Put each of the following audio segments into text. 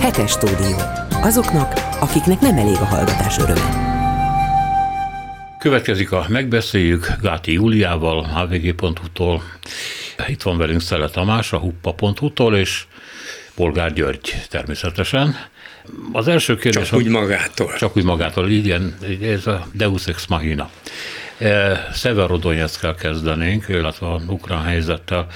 Hetes stúdió. Azoknak, akiknek nem elég a hallgatás öröme. Következik a megbeszéljük Gáti Júliával, hvg.hu-tól. Itt van velünk Szele Tamás, a huppa.hu-tól, és Polgár György természetesen. Az első kérdés... Csak úgy magától. Csak úgy magától, igen, ez a Deus Ex Machina. E, Severodonyeckkel kezdenénk, illetve a ukrán helyzettel.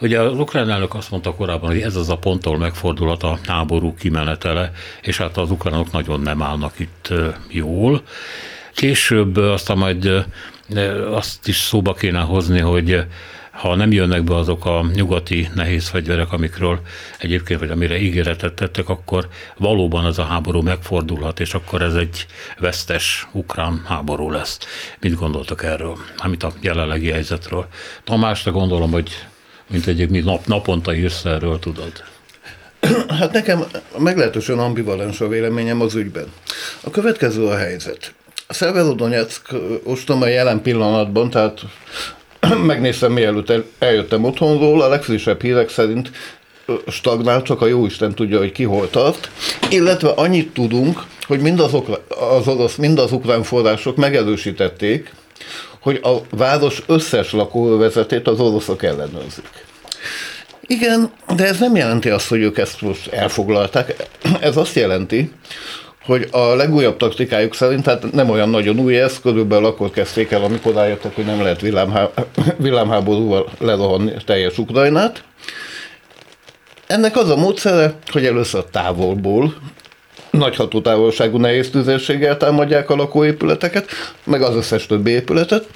Ugye az ukrán elnök azt mondta korábban, hogy ez az a ponttól megfordulat a háború kimenetele, és hát az ukránok nagyon nem állnak itt jól. Később aztán majd azt is szóba kéne hozni, hogy ha nem jönnek be azok a nyugati nehéz fegyverek, amikről egyébként, vagy amire ígéretet tettek, akkor valóban ez a háború megfordulhat, és akkor ez egy vesztes ukrán háború lesz. Mit gondoltak erről, amit a jelenlegi helyzetről? Tamás, te gondolom, hogy mint egyébként nap, naponta írsz erről, tudod. Hát nekem meglehetősen ambivalens a véleményem az ügyben. A következő a helyzet. A Szerverodonyeck ostrom jelen pillanatban, tehát megnéztem mielőtt el, eljöttem otthonról, a legfrissebb hírek szerint stagnál, csak a jóisten tudja, hogy ki hol tart, illetve annyit tudunk, hogy mind az, az orosz, mind az ukrán források megerősítették, hogy a város összes lakóövezetét az oroszok ellenőrzik. Igen, de ez nem jelenti azt, hogy ők ezt most elfoglalták. Ez azt jelenti, hogy a legújabb taktikájuk szerint, hát nem olyan nagyon új ez, körülbelül akkor kezdték el, amikor rájöttek, hogy nem lehet villámhá- villámháborúval lerohanni teljes Ukrajnát. Ennek az a módszere, hogy először távolból, nagy hatótávolságú nehéz tüzérséggel támadják a lakóépületeket, meg az összes többi épületet,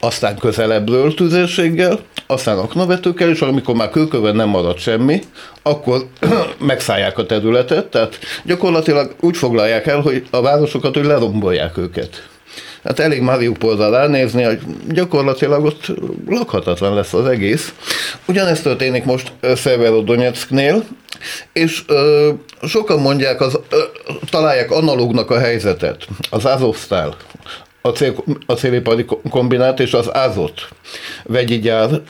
aztán közelebbről tüzérséggel, aztán aknavetőkkel, és amikor már kőkövön nem marad semmi, akkor megszállják a területet, tehát gyakorlatilag úgy foglalják el, hogy a városokat, hogy lerombolják őket. Hát elég Mariupolra ránézni, hogy gyakorlatilag ott lakhatatlan lesz az egész. Ugyanezt történik most Severodonetsknél, és ö, sokan mondják, az, ö, találják analógnak a helyzetet. Az Azovstal, a, cél, a célipari kombinát és az Azot vegyi gyár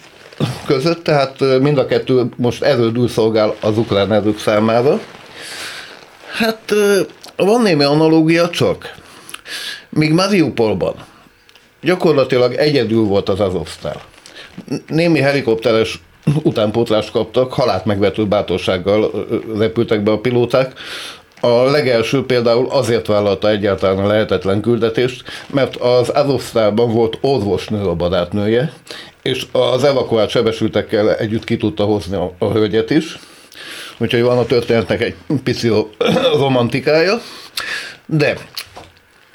között, tehát mind a kettő most erődül szolgál az ukrán erők számára. Hát van némi analógia csak. Míg Mariupolban gyakorlatilag egyedül volt az Azovstal. Némi helikopteres utánpótlást kaptak, halát megvető bátorsággal repültek be a pilóták, a legelső például azért vállalta egyáltalán a lehetetlen küldetést, mert az Azovsztálban volt orvosnő a barátnője, és az evakuált sebesültekkel együtt ki tudta hozni a, a hölgyet is. Úgyhogy van a történetnek egy pici romantikája. De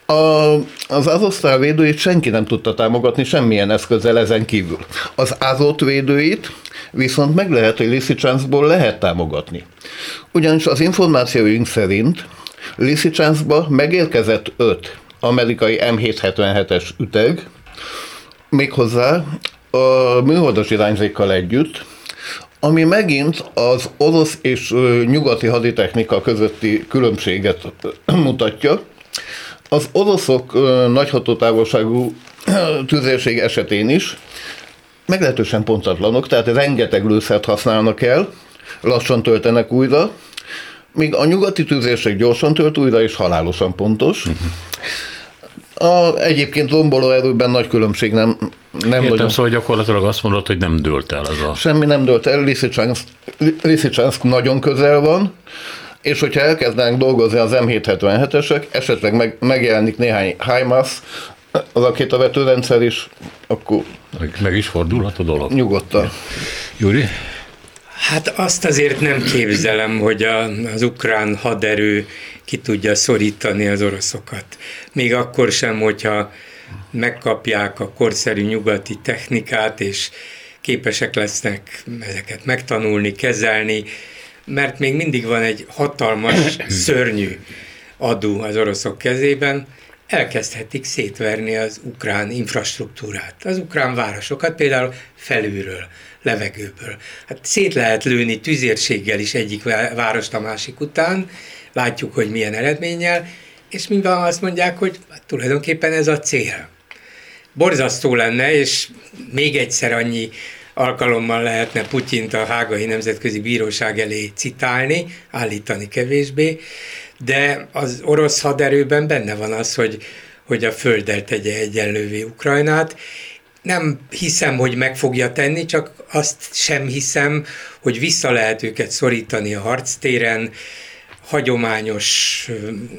a, az Azosztál védőit senki nem tudta támogatni semmilyen eszközzel ezen kívül. Az Azot védőit viszont meg lehet, hogy Lysychanskból lehet támogatni. Ugyanis az információink szerint Lysychanskba megérkezett öt amerikai M777-es üteg, méghozzá a műholdas irányzékkal együtt, ami megint az orosz és nyugati haditechnika közötti különbséget mutatja. Az oroszok nagy hatótávolságú tüzérség esetén is meglehetősen pontatlanok, tehát rengeteg lőszert használnak el, lassan töltenek újra, míg a nyugati tűzérség gyorsan tölt újra, és halálosan pontos. A, egyébként romboló erőben nagy különbség nem, nem Értem, nagyon. szóval gyakorlatilag azt mondod, hogy nem dőlt el az a... Semmi nem dőlt el, Lysychansk nagyon közel van, és hogyha elkezdenek dolgozni az M777-esek, esetleg meg, megjelenik néhány HIMARS, rakétavető rendszer is, akkor... Meg, meg is fordulhat a dolog. Nyugodtan. Júri? Hát azt azért nem képzelem, hogy a, az ukrán haderő ki tudja szorítani az oroszokat. Még akkor sem, hogyha megkapják a korszerű nyugati technikát, és képesek lesznek ezeket megtanulni, kezelni, mert még mindig van egy hatalmas, szörnyű adó az oroszok kezében, elkezdhetik szétverni az ukrán infrastruktúrát, az ukrán városokat, például felülről, levegőből. Hát szét lehet lőni tüzérséggel is egyik várost a másik után, látjuk, hogy milyen eredménnyel, és mindvan azt mondják, hogy tulajdonképpen ez a cél. Borzasztó lenne, és még egyszer annyi alkalommal lehetne Putyint a Hágai Nemzetközi Bíróság elé citálni, állítani kevésbé, de az orosz haderőben benne van az, hogy, hogy a földdel tegye egyenlővé Ukrajnát. Nem hiszem, hogy meg fogja tenni, csak azt sem hiszem, hogy vissza lehet őket szorítani a harctéren, hagyományos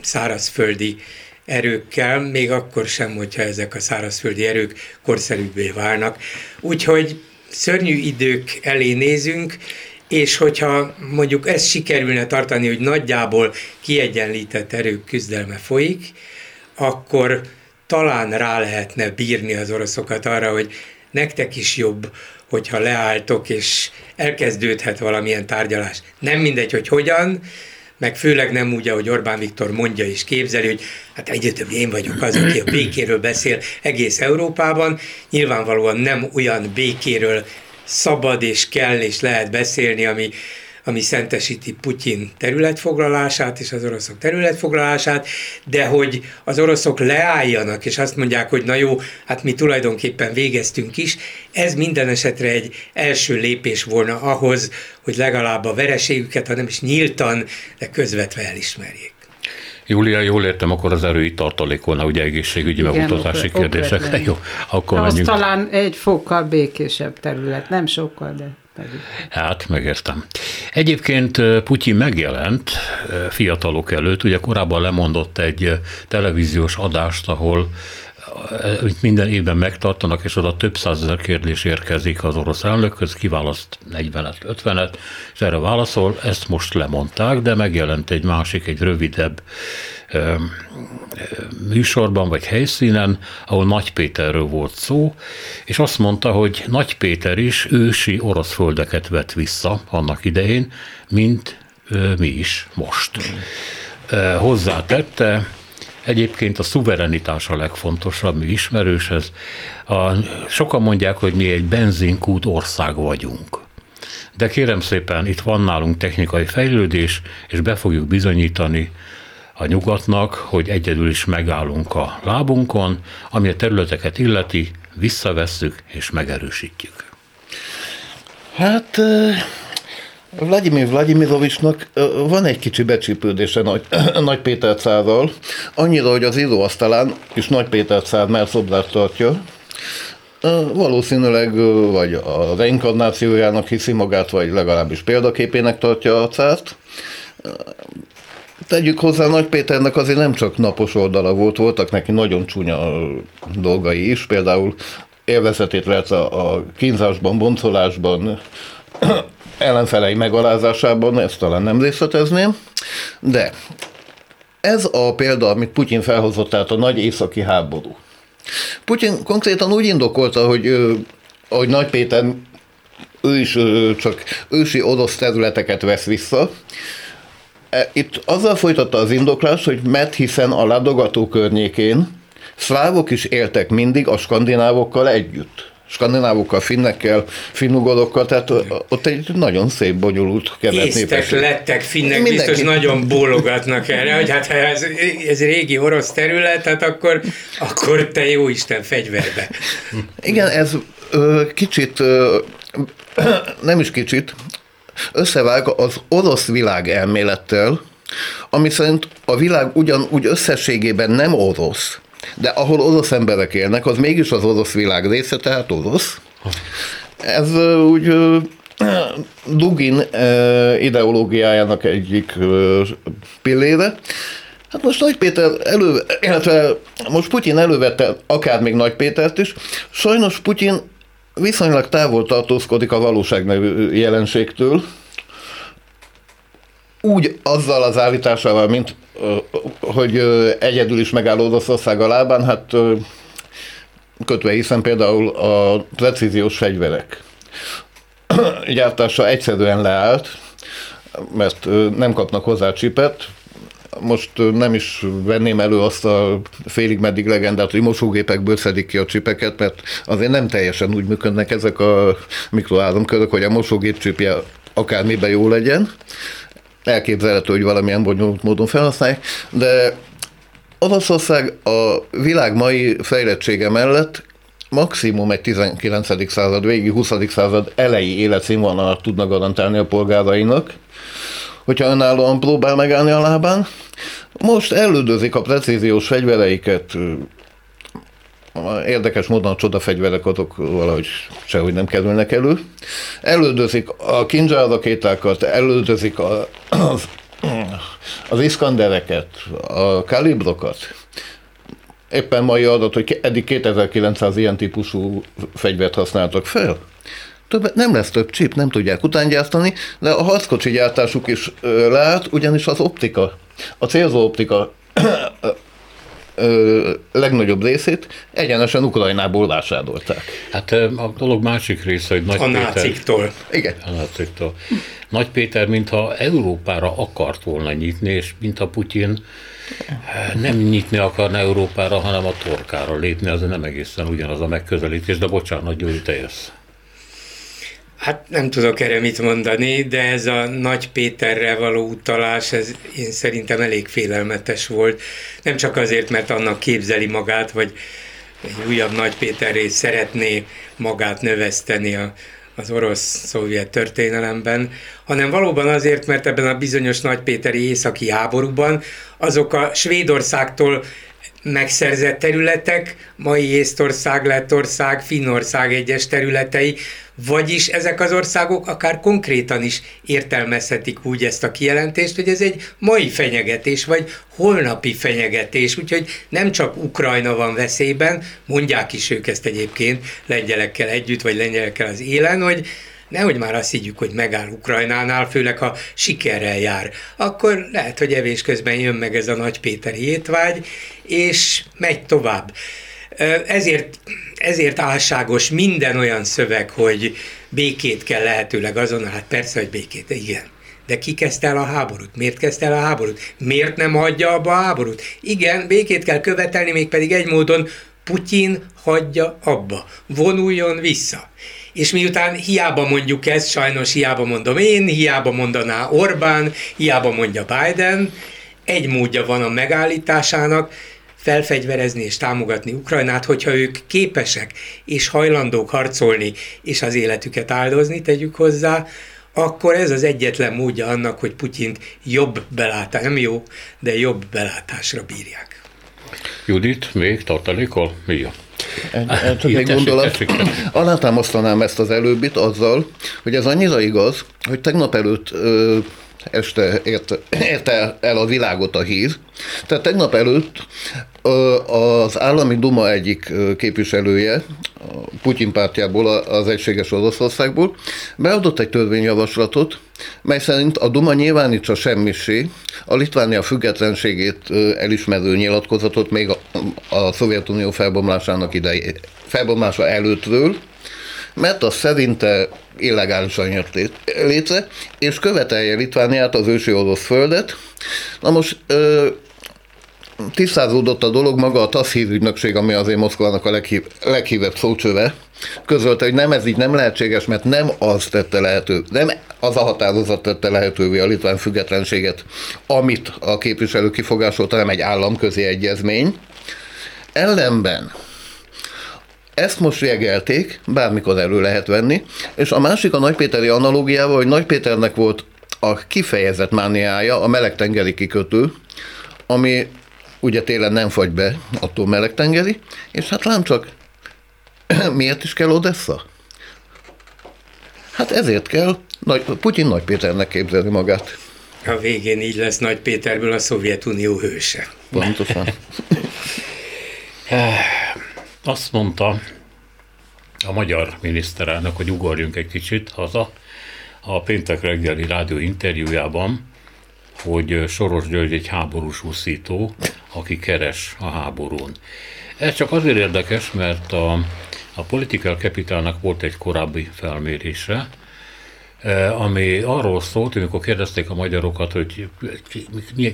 szárazföldi erőkkel, még akkor sem, hogyha ezek a szárazföldi erők korszerűbbé válnak. Úgyhogy szörnyű idők elé nézünk, és hogyha mondjuk ezt sikerülne tartani, hogy nagyjából kiegyenlített erők küzdelme folyik, akkor talán rá lehetne bírni az oroszokat arra, hogy nektek is jobb, hogyha leálltok, és elkezdődhet valamilyen tárgyalás. Nem mindegy, hogy hogyan, meg főleg nem úgy, ahogy Orbán Viktor mondja és képzeli, hogy hát egyre több én vagyok az, aki a békéről beszél egész Európában. Nyilvánvalóan nem olyan békéről szabad és kell és lehet beszélni, ami ami szentesíti Putyin területfoglalását és az oroszok területfoglalását, de hogy az oroszok leálljanak, és azt mondják, hogy na jó, hát mi tulajdonképpen végeztünk is, ez minden esetre egy első lépés volna ahhoz, hogy legalább a vereségüket, ha nem is nyíltan, de közvetve elismerjék. Júlia, jól értem, akkor az erői tartalékolna, ugye egészségügyi Igen, megutatási kérdésekre. Jó, akkor Az talán egy fokkal békésebb terület, nem sokkal, de... Hát, megértem. Egyébként Putyin megjelent fiatalok előtt, ugye korábban lemondott egy televíziós adást, ahol minden évben megtartanak, és oda több százezer kérdés érkezik az orosz elnökhöz, kiválaszt 40-et, 50-et, és erre válaszol, ezt most lemondták, de megjelent egy másik, egy rövidebb műsorban vagy helyszínen, ahol Nagy Péterről volt szó, és azt mondta, hogy Nagy Péter is ősi orosz földeket vett vissza annak idején, mint mi is most. Hozzátette, Egyébként a szuverenitás a legfontosabb, mi ismerős ez. A, sokan mondják, hogy mi egy benzinkút ország vagyunk. De kérem szépen, itt van nálunk technikai fejlődés, és be fogjuk bizonyítani, a nyugatnak, hogy egyedül is megállunk a lábunkon, ami a területeket illeti, visszavesszük és megerősítjük. Hát Vladimir Vladimirovicsnak van egy kicsi becsípődése Nagy, Nagy Péter cárral, annyira, hogy az íróasztalán is Nagy Péter cár már szobrát tartja, Valószínűleg vagy a reinkarnációjának hiszi magát, vagy legalábbis példaképének tartja a cárt. Tegyük hozzá, Nagy Péternek azért nem csak napos oldala volt, voltak neki nagyon csúnya dolgai is, például élvezetét vett a, a kínzásban, boncolásban, ellenfelei megalázásában, ezt talán nem részletezném, de ez a példa, amit Putyin felhozott, tehát a nagy északi háború. Putyin konkrétan úgy indokolta, hogy hogy Nagy Péter ő is csak ősi orosz területeket vesz vissza, E, itt azzal folytatta az indoklás, hogy mert hiszen a ládogató környékén szlávok is éltek mindig a skandinávokkal együtt skandinávokkal, finnekkel, finnugorokkal, tehát ott egy nagyon szép, bonyolult kevert Észtek lettek finnek, Mindenki. biztos nagyon bólogatnak erre, hogy hát ha ez, ez régi orosz terület, hát akkor, akkor te jó Isten fegyverbe. Igen, ez kicsit, nem is kicsit, összevág az orosz világ elmélettel, ami szerint a világ ugyanúgy összességében nem orosz, de ahol orosz emberek élnek, az mégis az orosz világ része, tehát orosz. Ez úgy Dugin ideológiájának egyik pillére. Hát most Nagy Péter elő, illetve most Putyin elővette akár még Nagy Pétert is. Sajnos Putyin viszonylag távol tartózkodik a valóság jelenségtől, úgy azzal az állításával, mint hogy egyedül is megáll Oroszország a lábán, hát kötve, hiszen például a precíziós fegyverek gyártása egyszerűen leállt, mert nem kapnak hozzá csipet, most nem is venném elő azt a félig meddig legendát, hogy mosógépekből szedik ki a csipeket, mert azért nem teljesen úgy működnek ezek a mikroáramkörök, hogy a mosógép csipje akármiben jó legyen. Elképzelhető, hogy valamilyen bonyolult módon felhasználják, de Oroszország a világ mai fejlettsége mellett maximum egy 19. század végi, 20. század elejé életszínvonalat tudna garantálni a polgárainak, hogyha önállóan próbál megállni a lábán. Most elődözik a precíziós fegyvereiket, érdekes módon a csodafegyverek azok valahogy sehogy nem kerülnek elő. Elődözik a Kinzsár rakétákat, elődözik a, az, az Iskandereket, a kalibrokat. Éppen mai adat, hogy eddig 2900 ilyen típusú fegyvert használtak fel. Többet nem lesz több chip, nem tudják utángyártani, de a harckocsi gyártásuk is lát, ugyanis az optika, a célzó optika ö, legnagyobb részét egyenesen Ukrajnából vásárolták. Hát a dolog másik része, hogy Nagy A Péter... náciktól. Igen. A náciktól. Nagy Péter, mintha Európára akart volna nyitni, és mintha Putyin nem nyitni akarna Európára, hanem a torkára lépni, az nem egészen ugyanaz a megközelítés, de bocsánat, Gyuri, te jössz. Hát nem tudok erre mit mondani, de ez a Nagy Péterre való utalás, ez én szerintem elég félelmetes volt. Nem csak azért, mert annak képzeli magát, vagy egy újabb Nagy Péterré szeretné magát növeszteni a, az orosz-szovjet történelemben, hanem valóban azért, mert ebben a bizonyos nagypéteri északi háborúban azok a Svédországtól megszerzett területek, mai Észtország, Lettország, Finnország egyes területei, vagyis ezek az országok akár konkrétan is értelmezhetik úgy ezt a kijelentést, hogy ez egy mai fenyegetés, vagy holnapi fenyegetés, úgyhogy nem csak Ukrajna van veszélyben, mondják is ők ezt egyébként lengyelekkel együtt, vagy lengyelekkel az élen, hogy nehogy már azt higgyük, hogy megáll Ukrajnánál, főleg ha sikerrel jár. Akkor lehet, hogy evés közben jön meg ez a nagy Péteri étvágy, és megy tovább. Ezért, ezért álságos minden olyan szöveg, hogy békét kell lehetőleg azonnal, hát persze, hogy békét, igen. De ki kezdte el a háborút? Miért kezdte el a háborút? Miért nem hagyja abba a háborút? Igen, békét kell követelni, mégpedig egy módon Putyin hagyja abba, vonuljon vissza. És miután hiába mondjuk ezt, sajnos hiába mondom én, hiába mondaná Orbán, hiába mondja Biden, egy módja van a megállításának, felfegyverezni és támogatni Ukrajnát, hogyha ők képesek és hajlandók harcolni és az életüket áldozni, tegyük hozzá, akkor ez az egyetlen módja annak, hogy Putyint jobb belátás, nem jó, de jobb belátásra bírják. Judit, még tartalékol? Mi jó? Egy, egy, csak egy gondolat. Alátámasztanám ezt az előbbit azzal, hogy ez annyira igaz, hogy tegnap előtt ö, este érte, érte el a világot a hír. Tehát tegnap előtt az állami Duma egyik képviselője, Putyin pártjából, az Egységes Oroszországból, beadott egy törvényjavaslatot, mely szerint a Duma nyilvánítsa semmisé a Litvánia függetlenségét elismerő nyilatkozatot még a, a Szovjetunió felbomlásának idejé, felbomlása előttről, mert az szerinte illegálisan jött létre, és követelje Litvániát az ősi orosz földet. Na most tisztázódott a dolog, maga a TASZ hírügynökség, ami azért Moszkvának a leghív, leghívebb szócsöve, közölte, hogy nem ez így nem lehetséges, mert nem az tette lehető, nem az a határozat tette lehetővé a litván függetlenséget, amit a képviselő kifogásolt, hanem egy államközi egyezmény. Ellenben ezt most jegelték, bármikor elő lehet venni, és a másik a Nagypéteri analógiával, hogy Nagypéternek volt a kifejezett mániája, a melegtengeri kikötő, ami ugye télen nem fagy be, attól melegtengeri, és hát lám csak, miért is kell Odessa? Hát ezért kell Nagy, Putyin Nagy Péternek képzelni magát. A végén így lesz Nagy Péterből a Szovjetunió hőse. Pontosan. Azt mondta a magyar miniszterelnök, hogy ugorjunk egy kicsit haza, a péntek reggeli rádió interjújában, hogy Soros György egy háborús úszító, aki keres a háborún. Ez csak azért érdekes, mert a, a Political Capitalnak volt egy korábbi felmérése, ami arról szólt, amikor kérdezték a magyarokat, hogy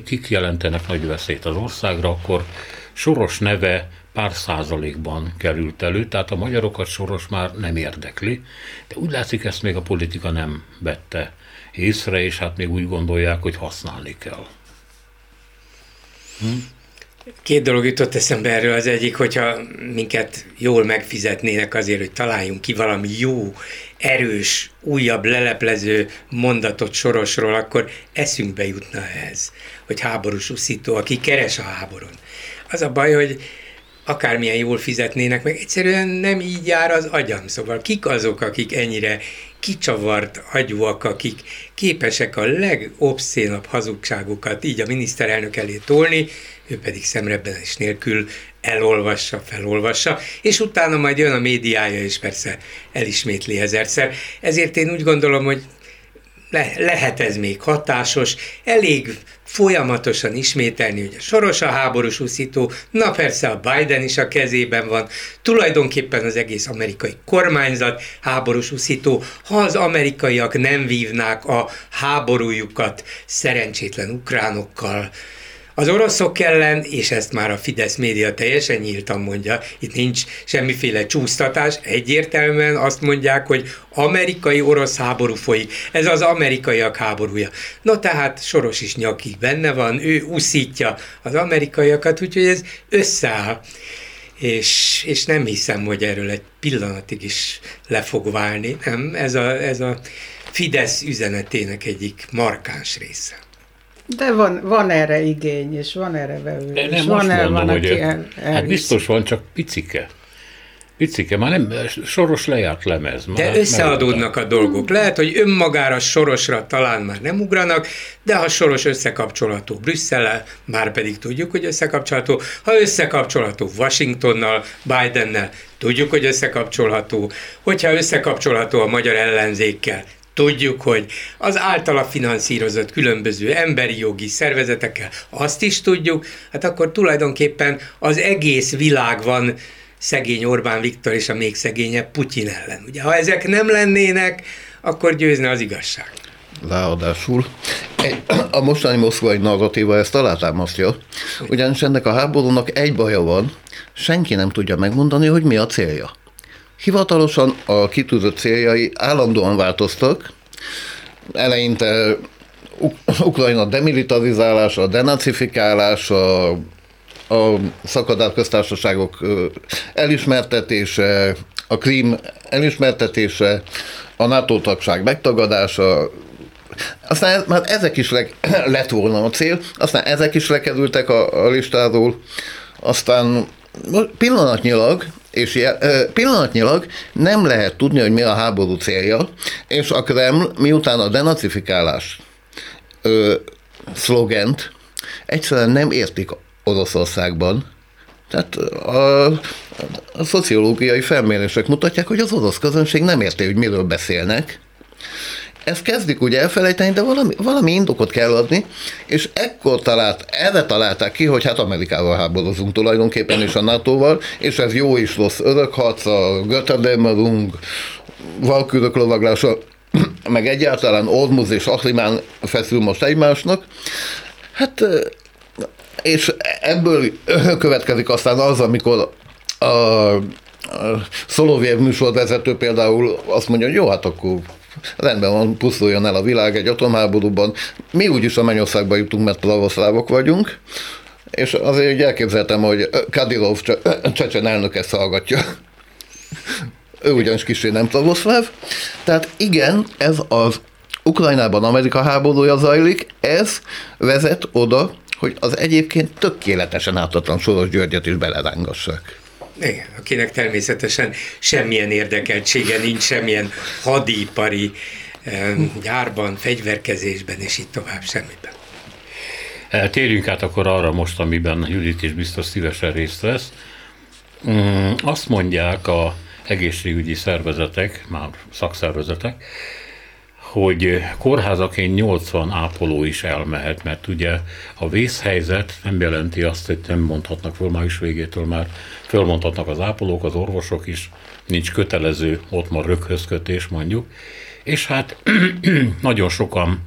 kik jelentenek nagy veszélyt az országra, akkor Soros neve pár százalékban került elő, tehát a magyarokat Soros már nem érdekli, de úgy látszik ezt még a politika nem vette észre, és hát még úgy gondolják, hogy használni kell. Hm? Két dolog jutott eszembe erről. Az egyik, hogyha minket jól megfizetnének azért, hogy találjunk ki valami jó, erős, újabb leleplező mondatot sorosról, akkor eszünkbe jutna ez, hogy háborús uszító, aki keres a háborún. Az a baj, hogy akármilyen jól fizetnének, meg egyszerűen nem így jár az agyam. Szóval kik azok, akik ennyire kicsavart agyúak, akik képesek a legobszénabb hazugságokat így a miniszterelnök elé tolni, ő pedig szemrebbenés nélkül elolvassa, felolvassa, és utána majd jön a médiája, és persze elismétli ezerszer. Ezért én úgy gondolom, hogy le, lehet ez még hatásos, elég folyamatosan ismételni, hogy a Soros a háborús úszító, na persze a Biden is a kezében van, tulajdonképpen az egész amerikai kormányzat háborús úszító, ha az amerikaiak nem vívnák a háborújukat szerencsétlen ukránokkal, az oroszok ellen, és ezt már a Fidesz média teljesen nyíltan mondja, itt nincs semmiféle csúsztatás, egyértelműen azt mondják, hogy amerikai-orosz háború folyik. Ez az amerikaiak háborúja. No tehát Soros is nyakig benne van, ő uszítja az amerikaiakat, úgyhogy ez összeáll. És, és nem hiszem, hogy erről egy pillanatig is le fog válni. Nem, ez a, ez a Fidesz üzenetének egyik markáns része. De van, van erre igény, és van erre vevő. De és nem van el, mondom, van, hogy aki el, hát biztos van, csak picike. Picike, már nem, soros lejárt lemez. Már De összeadódnak a dolgok. Lehet, hogy önmagára sorosra talán már nem ugranak, de ha soros összekapcsolható Brüsszellel, már pedig tudjuk, hogy összekapcsolható, ha összekapcsolható Washingtonnal, Bidennel, tudjuk, hogy összekapcsolható, hogyha összekapcsolható a magyar ellenzékkel, Tudjuk, hogy az általa finanszírozott különböző emberi jogi szervezetekkel, azt is tudjuk, hát akkor tulajdonképpen az egész világ van szegény Orbán Viktor és a még szegényebb Putyin ellen. Ugye, ha ezek nem lennének, akkor győzne az igazság. Ráadásul a mostani moszkvai narratíva ezt alátámasztja, ugyanis ennek a háborúnak egy baja van, senki nem tudja megmondani, hogy mi a célja. Hivatalosan a kitűzött céljai állandóan változtak, eleinte Ukrajna demilitarizálása, denacifikálása, a szakadár köztársaságok elismertetése, a Krím elismertetése, a NATO tagság megtagadása, aztán már ezek is le, lett volna a cél, aztán ezek is lekerültek a, a listáról, aztán pillanatnyilag, és pillanatnyilag nem lehet tudni, hogy mi a háború célja, és a Kreml miután a denacifikálás ö, szlogent egyszerűen nem értik Oroszországban, tehát a, a szociológiai felmérések mutatják, hogy az orosz közönség nem érti, hogy miről beszélnek, ezt kezdik ugye elfelejteni, de valami, valami indokot kell adni, és ekkor talált, erre találták ki, hogy hát Amerikával háborúzunk tulajdonképpen, és a NATO-val, és ez jó is rossz örökharc, a Götterdämmerung, valkürök lovaglása, meg egyáltalán Ormuz és Ahrimán feszül most egymásnak. Hát, és ebből következik aztán az, amikor a Szolovjev műsorvezető például azt mondja, hogy jó, hát akkor rendben van, pusztuljon el a világ egy atomháborúban. Mi úgyis a Mennyországba jutunk, mert pravoszlávok vagyunk, és azért elképzeltem, hogy Kadyrov Csecsen elnök ezt hallgatja. ő ugyanis kicsi nem pravoszláv. Tehát igen, ez az Ukrajnában Amerika háborúja zajlik, ez vezet oda, hogy az egyébként tökéletesen ártatlan Soros Györgyet is belerángassák. Akinek természetesen semmilyen érdekeltsége nincs, semmilyen hadipari gyárban, fegyverkezésben, és így tovább semmiben. E, térjünk át akkor arra most, amiben Judit is biztos szívesen részt vesz. Mm, azt mondják a egészségügyi szervezetek, már szakszervezetek, hogy kórházaként 80 ápoló is elmehet, mert ugye a vészhelyzet nem jelenti azt, hogy nem mondhatnak föl május végétől már, fölmondhatnak az ápolók, az orvosok is, nincs kötelező ott már röghözkötés mondjuk, és hát nagyon sokan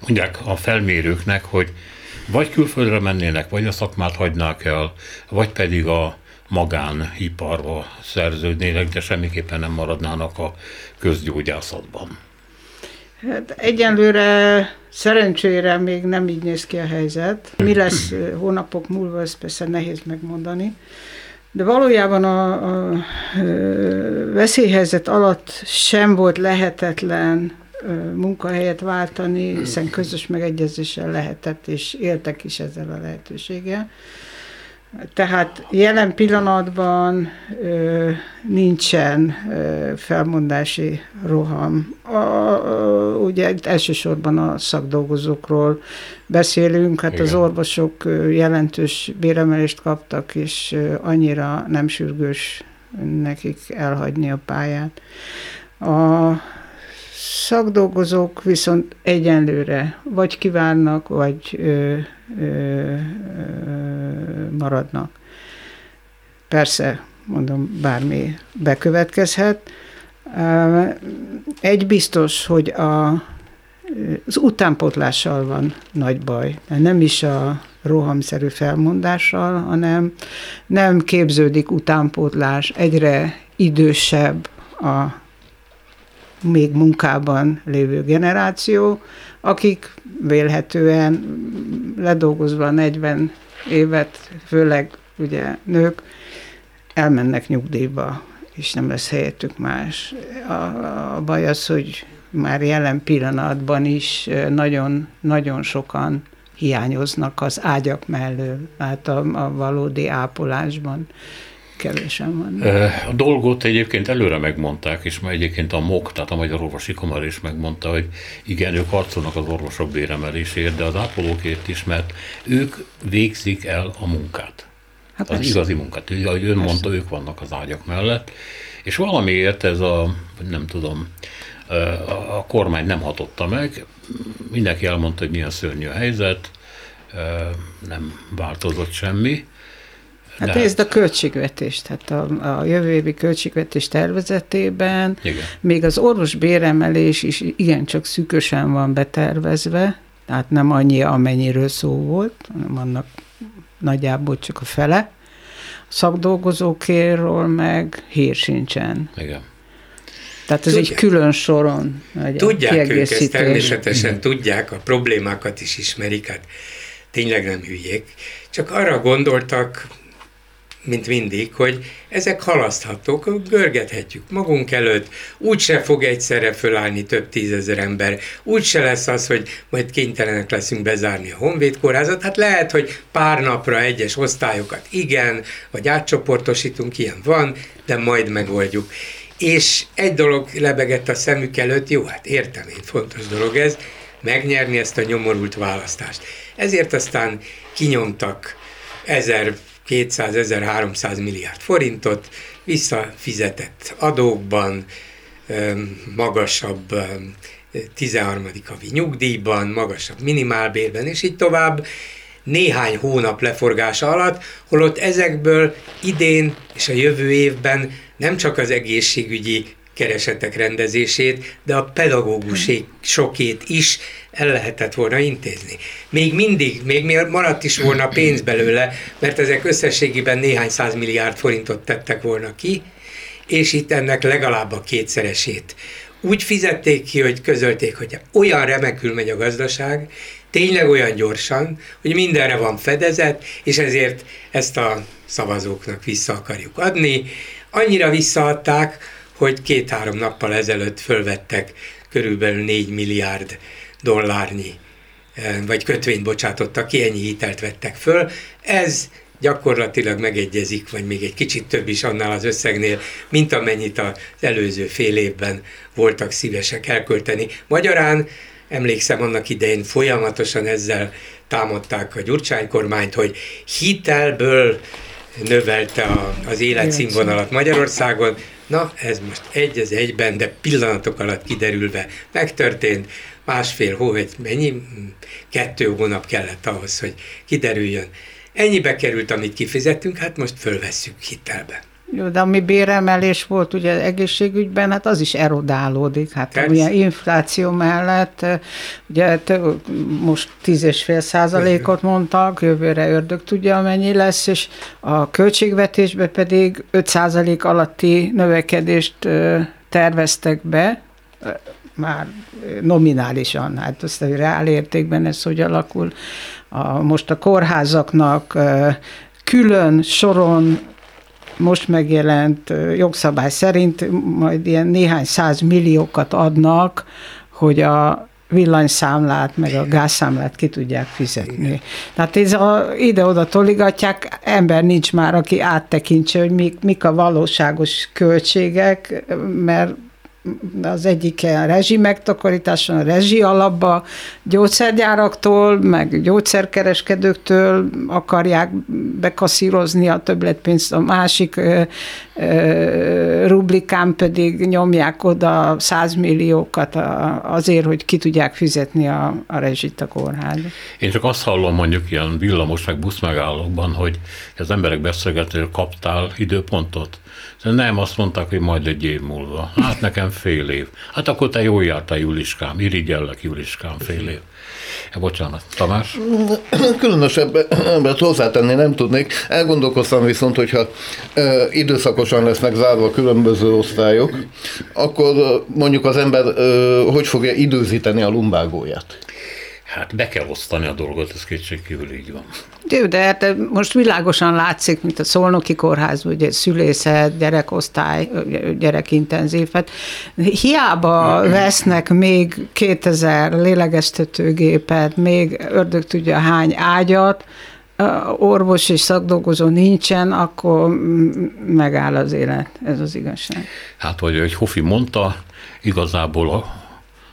mondják a felmérőknek, hogy vagy külföldre mennének, vagy a szakmát hagynák el, vagy pedig a magániparba szerződnének, de semmiképpen nem maradnának a közgyógyászatban. Hát egyenlőre szerencsére még nem így néz ki a helyzet. Mi lesz hónapok múlva, ezt persze nehéz megmondani. De valójában a, a, a veszélyhelyzet alatt sem volt lehetetlen munkahelyet váltani, hiszen közös megegyezéssel lehetett, és éltek is ezzel a lehetőséggel. Tehát jelen pillanatban ö, nincsen ö, felmondási roham. A, a, ugye elsősorban a szakdolgozókról beszélünk, hát Igen. az orvosok jelentős béremelést kaptak, és annyira nem sürgős nekik elhagyni a pályát. A szakdolgozók viszont egyenlőre vagy kívánnak, vagy ö, ö, ö, maradnak. Persze, mondom, bármi bekövetkezhet. Egy biztos, hogy a, az utánpótlással van nagy baj. Nem is a rohamszerű felmondással, hanem nem képződik utánpótlás, egyre idősebb a még munkában lévő generáció, akik vélhetően ledolgozva 40 évet, főleg ugye nők, elmennek nyugdíjba, és nem lesz helyettük más. A, a baj az, hogy már jelen pillanatban is nagyon, nagyon sokan hiányoznak az ágyak mellől, hát a, a valódi ápolásban kevésen van. A dolgot egyébként előre megmondták, és már egyébként a MOK, tehát a Magyar Orvosi Kamar is megmondta, hogy igen, ők harcolnak az orvosok béremelésért, de az ápolókért is, mert ők végzik el a munkát. Hát az persze. igazi munkát. Ahogy ön persze. mondta, ők vannak az ágyak mellett, és valamiért ez a, nem tudom, a kormány nem hatotta meg, mindenki elmondta, hogy milyen szörnyű a helyzet, nem változott semmi, Hát nézd a költségvetést, hát a, a jövő évi költségvetés tervezetében Igen. még az orvos béremelés is igencsak szűkösen van betervezve, tehát nem annyi, amennyiről szó volt, hanem annak nagyjából csak a fele. A szakdolgozókérről meg hír sincsen. Igen. Tehát ez tudják. egy külön soron. Tudják ők ezt természetesen, Igen. tudják, a problémákat is ismerik, hát tényleg nem hülyék. Csak arra gondoltak, mint mindig, hogy ezek halaszthatók, görgethetjük magunk előtt, úgyse fog egyszerre fölállni több tízezer ember, úgyse lesz az, hogy majd kénytelenek leszünk bezárni a Honvéd kórházat, hát lehet, hogy pár napra egyes osztályokat igen, vagy átcsoportosítunk, ilyen van, de majd megoldjuk. És egy dolog lebegett a szemük előtt, jó, hát értem én, fontos dolog ez, megnyerni ezt a nyomorult választást. Ezért aztán kinyomtak ezer 200-1300 milliárd forintot, visszafizetett adókban, magasabb 13. havi nyugdíjban, magasabb minimálbérben, és így tovább néhány hónap leforgása alatt, holott ezekből idén és a jövő évben nem csak az egészségügyi keresetek rendezését, de a pedagóguség sokét is el lehetett volna intézni. Még mindig, még maradt is volna pénz belőle, mert ezek összességében néhány milliárd forintot tettek volna ki, és itt ennek legalább a kétszeresét. Úgy fizették ki, hogy közölték, hogy olyan remekül megy a gazdaság, tényleg olyan gyorsan, hogy mindenre van fedezet, és ezért ezt a szavazóknak vissza akarjuk adni. Annyira visszaadták, hogy két-három nappal ezelőtt fölvettek körülbelül 4 milliárd dollárnyi eh, vagy kötvényt bocsátottak ki, ennyi hitelt vettek föl. Ez gyakorlatilag megegyezik, vagy még egy kicsit több is annál az összegnél, mint amennyit az előző fél évben voltak szívesek elkölteni. Magyarán emlékszem annak idején folyamatosan ezzel támadták a Gyurcsány kormányt, hogy hitelből növelte a, az életszínvonalat Magyarországon, Na, ez most egy az egyben, de pillanatok alatt kiderülve megtörtént. Másfél hó, egy mennyi? Kettő hónap kellett ahhoz, hogy kiderüljön. Ennyibe került, amit kifizettünk, hát most fölvesszük hitelbe. Jó, de ami béremelés volt ugye egészségügyben, hát az is erodálódik. Hát Persze. ugye infláció mellett, ugye most 10,5 százalékot mondtak, jövőre ördög tudja, mennyi lesz, és a költségvetésbe pedig 5 százalék alatti növekedést terveztek be, már nominálisan, hát azt a reál értékben ez hogy alakul. A, most a kórházaknak külön soron most megjelent jogszabály szerint majd ilyen néhány száz milliókat adnak, hogy a villanyszámlát, meg a gázszámlát ki tudják fizetni. Tehát ez a, ide-oda toligatják, ember nincs már, aki áttekintse, hogy mik, mik a valóságos költségek, mert az egyik a rezsi megtakarításon, a rezsi alapba gyógyszergyáraktól, meg gyógyszerkereskedőktől akarják bekaszírozni a többletpénzt, a másik ö, ö, rublikán pedig nyomják oda 100 milliókat azért, hogy ki tudják fizetni a, a rezsit a kórház. Én csak azt hallom mondjuk ilyen villamos meg busz megállókban, hogy az emberek beszélgető kaptál időpontot. Nem, azt mondták, hogy majd egy év múlva. Hát nekem fél év. Hát akkor te jól jártál, Juliskám. Irigyellek, Juliskám, fél év. Ja, bocsánat, Tamás? Különösebbet hozzátenni nem tudnék. Elgondolkoztam viszont, hogyha e, időszakosan lesznek zárva különböző osztályok, akkor mondjuk az ember e, hogy fogja időzíteni a lumbágóját? Hát be kell osztani a dolgot, ez kétségkívül így van. De, de hát most világosan látszik, mint a Szolnoki Kórház, ugye szülészet, gyerekosztály, gyerekintenzív. Hát hiába vesznek még 2000 lélegeztetőgépet, még ördög tudja hány ágyat, orvos és szakdolgozó nincsen, akkor megáll az élet. Ez az igazság. Hát, hogy egy Hofi mondta, igazából a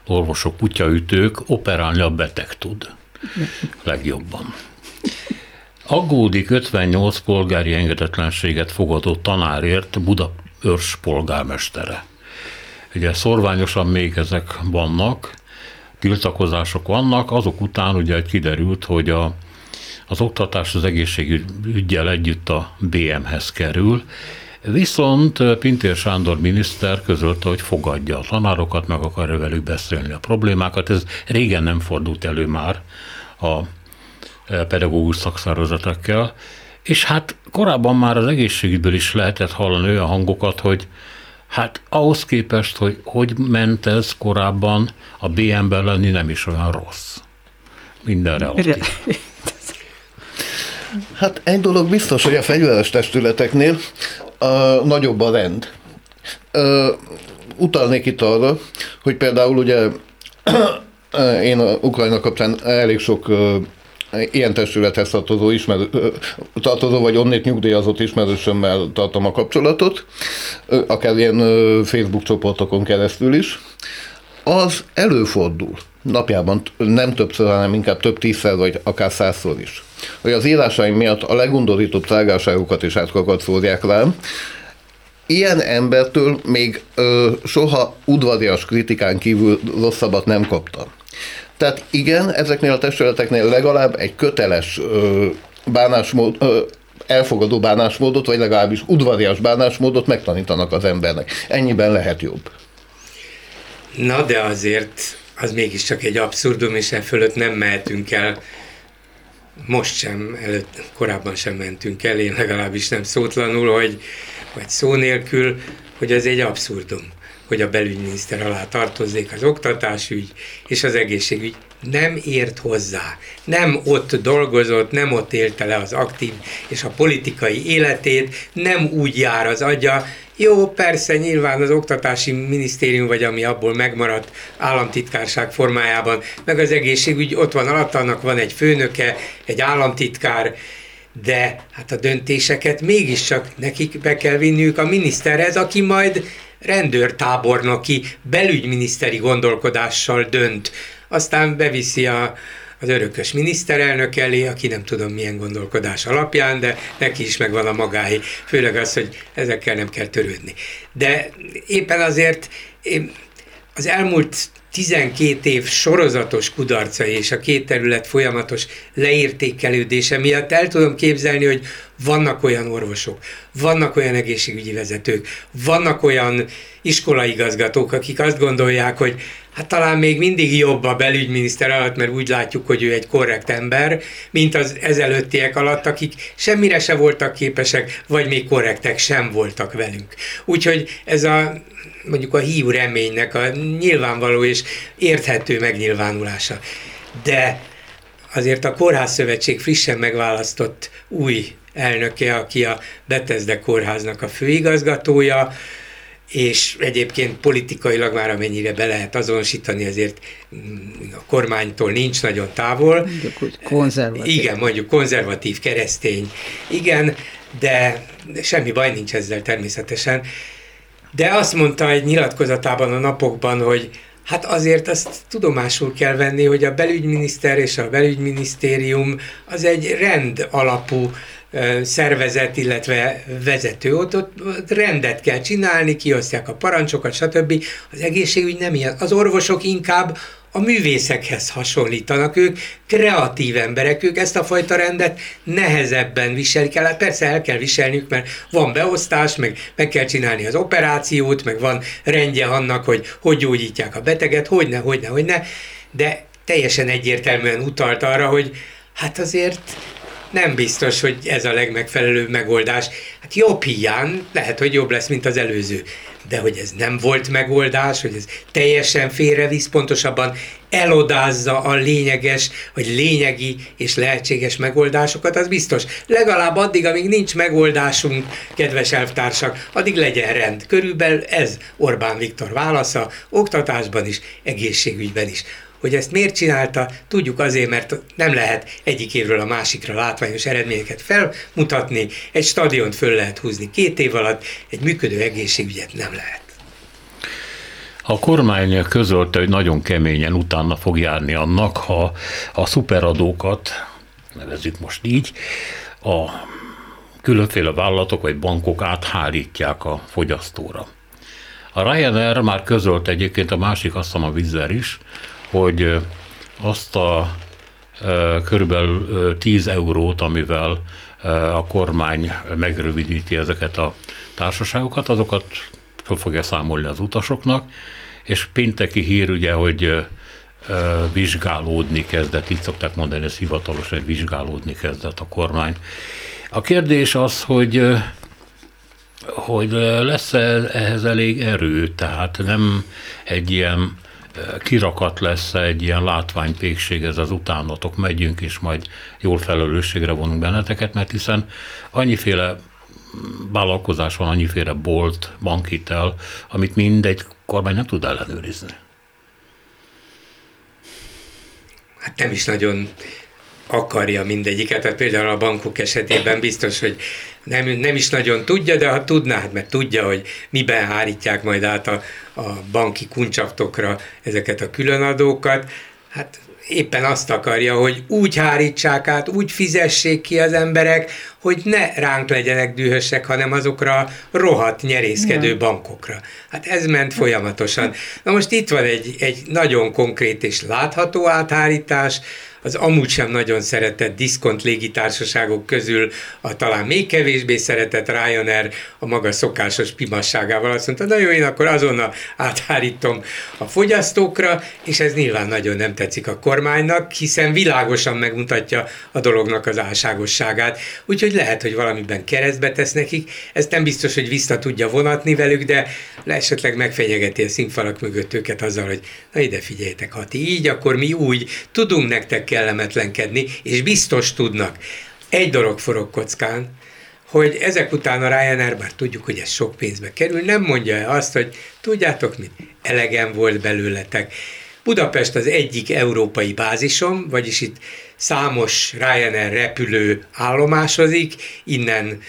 orvosok, kutyaütők, operálni a beteg tud. Legjobban. Aggódik 58 polgári engedetlenséget fogadó tanárért Buda őrs polgármestere. Ugye szorványosan még ezek vannak, tiltakozások vannak, azok után ugye kiderült, hogy a, az oktatás az egészségügyel együtt a BM-hez kerül, Viszont Pintér Sándor miniszter közölte, hogy fogadja a tanárokat, meg akarja velük beszélni a problémákat. Ez régen nem fordult elő már a pedagógus szakszervezetekkel, és hát korábban már az egészségügyből is lehetett hallani olyan hangokat, hogy hát ahhoz képest, hogy hogy ment ez korábban, a BM-ben lenni nem is olyan rossz. Minden relatív. Hát egy dolog biztos, hogy a fegyveres testületeknél a, nagyobb a rend. Ö, utalnék itt arra, hogy például ugye én a Ukrajna kapcsán elég sok ilyen testülethez tartozó, ismerő, tartozó vagy onnét nyugdíjazott ismerősömmel tartom a kapcsolatot, akár ilyen Facebook csoportokon keresztül is, az előfordul napjában nem többször, hanem inkább több tízszer, vagy akár százszor is hogy az írásaim miatt a legundorítóbb trágárságokat is átkakat szórják rám, ilyen embertől még ö, soha udvarias kritikán kívül rosszabbat nem kaptam. Tehát igen, ezeknél a testületeknél legalább egy köteles ö, bánásmód, ö, elfogadó bánásmódot, vagy legalábbis udvarias bánásmódot megtanítanak az embernek. Ennyiben lehet jobb. Na, de azért az mégiscsak egy abszurdum, és e fölött nem mehetünk el most sem, előtt, korábban sem mentünk el, én legalábbis nem szótlanul, hogy, vagy szó nélkül, hogy ez egy abszurdum, hogy a belügyminiszter alá tartozzék az oktatásügy és az egészségügy. Nem ért hozzá, nem ott dolgozott, nem ott élte le az aktív és a politikai életét, nem úgy jár az agya, jó, persze, nyilván az oktatási minisztérium, vagy ami abból megmaradt államtitkárság formájában, meg az egészségügy ott van alatt, annak van egy főnöke, egy államtitkár, de hát a döntéseket mégiscsak nekik be kell vinniük a miniszterhez, aki majd rendőrtábornoki, belügyminiszteri gondolkodással dönt. Aztán beviszi a, az örökös miniszterelnök elé, aki nem tudom milyen gondolkodás alapján, de neki is megvan a magáé, főleg az, hogy ezekkel nem kell törődni. De éppen azért az elmúlt 12 év sorozatos kudarcai és a két terület folyamatos leértékelődése miatt el tudom képzelni, hogy vannak olyan orvosok, vannak olyan egészségügyi vezetők, vannak olyan iskolaigazgatók, akik azt gondolják, hogy hát talán még mindig jobb a belügyminiszter alatt, mert úgy látjuk, hogy ő egy korrekt ember, mint az ezelőttiek alatt, akik semmire se voltak képesek, vagy még korrektek sem voltak velünk. Úgyhogy ez a mondjuk a hiú reménynek a nyilvánvaló és érthető megnyilvánulása. De azért a Kórház Szövetség frissen megválasztott új elnöke, aki a Betesde Kórháznak a főigazgatója, és egyébként politikailag már amennyire be lehet azonosítani, azért mm, a kormánytól nincs nagyon távol. Mondjuk úgy konzervatív. Igen, mondjuk konzervatív, keresztény. Igen, de semmi baj nincs ezzel természetesen. De azt mondta egy nyilatkozatában a napokban, hogy Hát azért azt tudomásul kell venni, hogy a belügyminiszter és a belügyminisztérium az egy rend alapú szervezet, illetve vezető. Ott, ott, rendet kell csinálni, kiosztják a parancsokat, stb. Az egészségügy nem ilyen. Az orvosok inkább a művészekhez hasonlítanak, ők kreatív emberek, ők ezt a fajta rendet nehezebben viselik el. Hát persze el kell viselniük, mert van beosztás, meg meg kell csinálni az operációt, meg van rendje annak, hogy hogy gyógyítják a beteget, hogy ne, hogy ne, hogy ne, de teljesen egyértelműen utalt arra, hogy hát azért nem biztos, hogy ez a legmegfelelőbb megoldás. Hát jobb hiány, lehet, hogy jobb lesz, mint az előző. De hogy ez nem volt megoldás, hogy ez teljesen félrevisz, pontosabban elodázza a lényeges, vagy lényegi és lehetséges megoldásokat, az biztos. Legalább addig, amíg nincs megoldásunk, kedves elvtársak, addig legyen rend. Körülbelül ez Orbán Viktor válasza, oktatásban is, egészségügyben is. Hogy ezt miért csinálta, tudjuk azért, mert nem lehet egyik évről a másikra látványos eredményeket felmutatni, egy stadiont föl lehet húzni két év alatt, egy működő egészségügyet nem lehet. A kormány közölte, hogy nagyon keményen utána fog járni annak, ha a szuperadókat, nevezzük most így, a különféle vállalatok vagy bankok áthárítják a fogyasztóra. A Ryanair már közölt egyébként a másik, azt a Vizer is, hogy azt a körülbelül 10 eurót, amivel a kormány megrövidíti ezeket a társaságokat, azokat fel fogja számolni az utasoknak, és pénteki hír ugye, hogy vizsgálódni kezdett, így szokták mondani, ez hivatalos, hogy vizsgálódni kezdett a kormány. A kérdés az, hogy hogy lesz -e ehhez elég erő, tehát nem egy ilyen kirakat lesz egy ilyen látványpékség, ez az utánatok megyünk, és majd jól felelősségre vonunk benneteket, mert hiszen annyiféle vállalkozás van, annyiféle bolt, bankhitel, amit mindegy kormány nem tud ellenőrizni. Hát nem is nagyon akarja mindegyiket. Tehát például a bankok esetében biztos, hogy nem, nem is nagyon tudja, de ha tudná, hát mert tudja, hogy miben hárítják majd át a, a banki kuncsaftokra ezeket a különadókat, hát éppen azt akarja, hogy úgy hárítsák át, úgy fizessék ki az emberek, hogy ne ránk legyenek dühösek, hanem azokra a rohadt nyerészkedő ja. bankokra. Hát ez ment folyamatosan. Na most itt van egy, egy nagyon konkrét és látható áthárítás, az amúgy sem nagyon szeretett diszkont légitársaságok közül a talán még kevésbé szeretett Ryanair a maga szokásos pimasságával azt mondta, na jó, én akkor azonnal áthárítom a fogyasztókra, és ez nyilván nagyon nem tetszik a kormánynak, hiszen világosan megmutatja a dolognak az álságosságát, úgyhogy lehet, hogy valamiben keresztbe tesz nekik, ezt nem biztos, hogy vissza tudja vonatni velük, de esetleg megfenyegeti a színfalak mögött őket azzal, hogy na ide figyeljetek, ha ti így, akkor mi úgy tudunk nektek kellemetlenkedni, és biztos tudnak. Egy dolog forog kockán, hogy ezek után a Ryanair, bár tudjuk, hogy ez sok pénzbe kerül, nem mondja azt, hogy tudjátok mit, elegem volt belőletek. Budapest az egyik európai bázisom, vagyis itt számos Ryanair repülő állomásozik, innen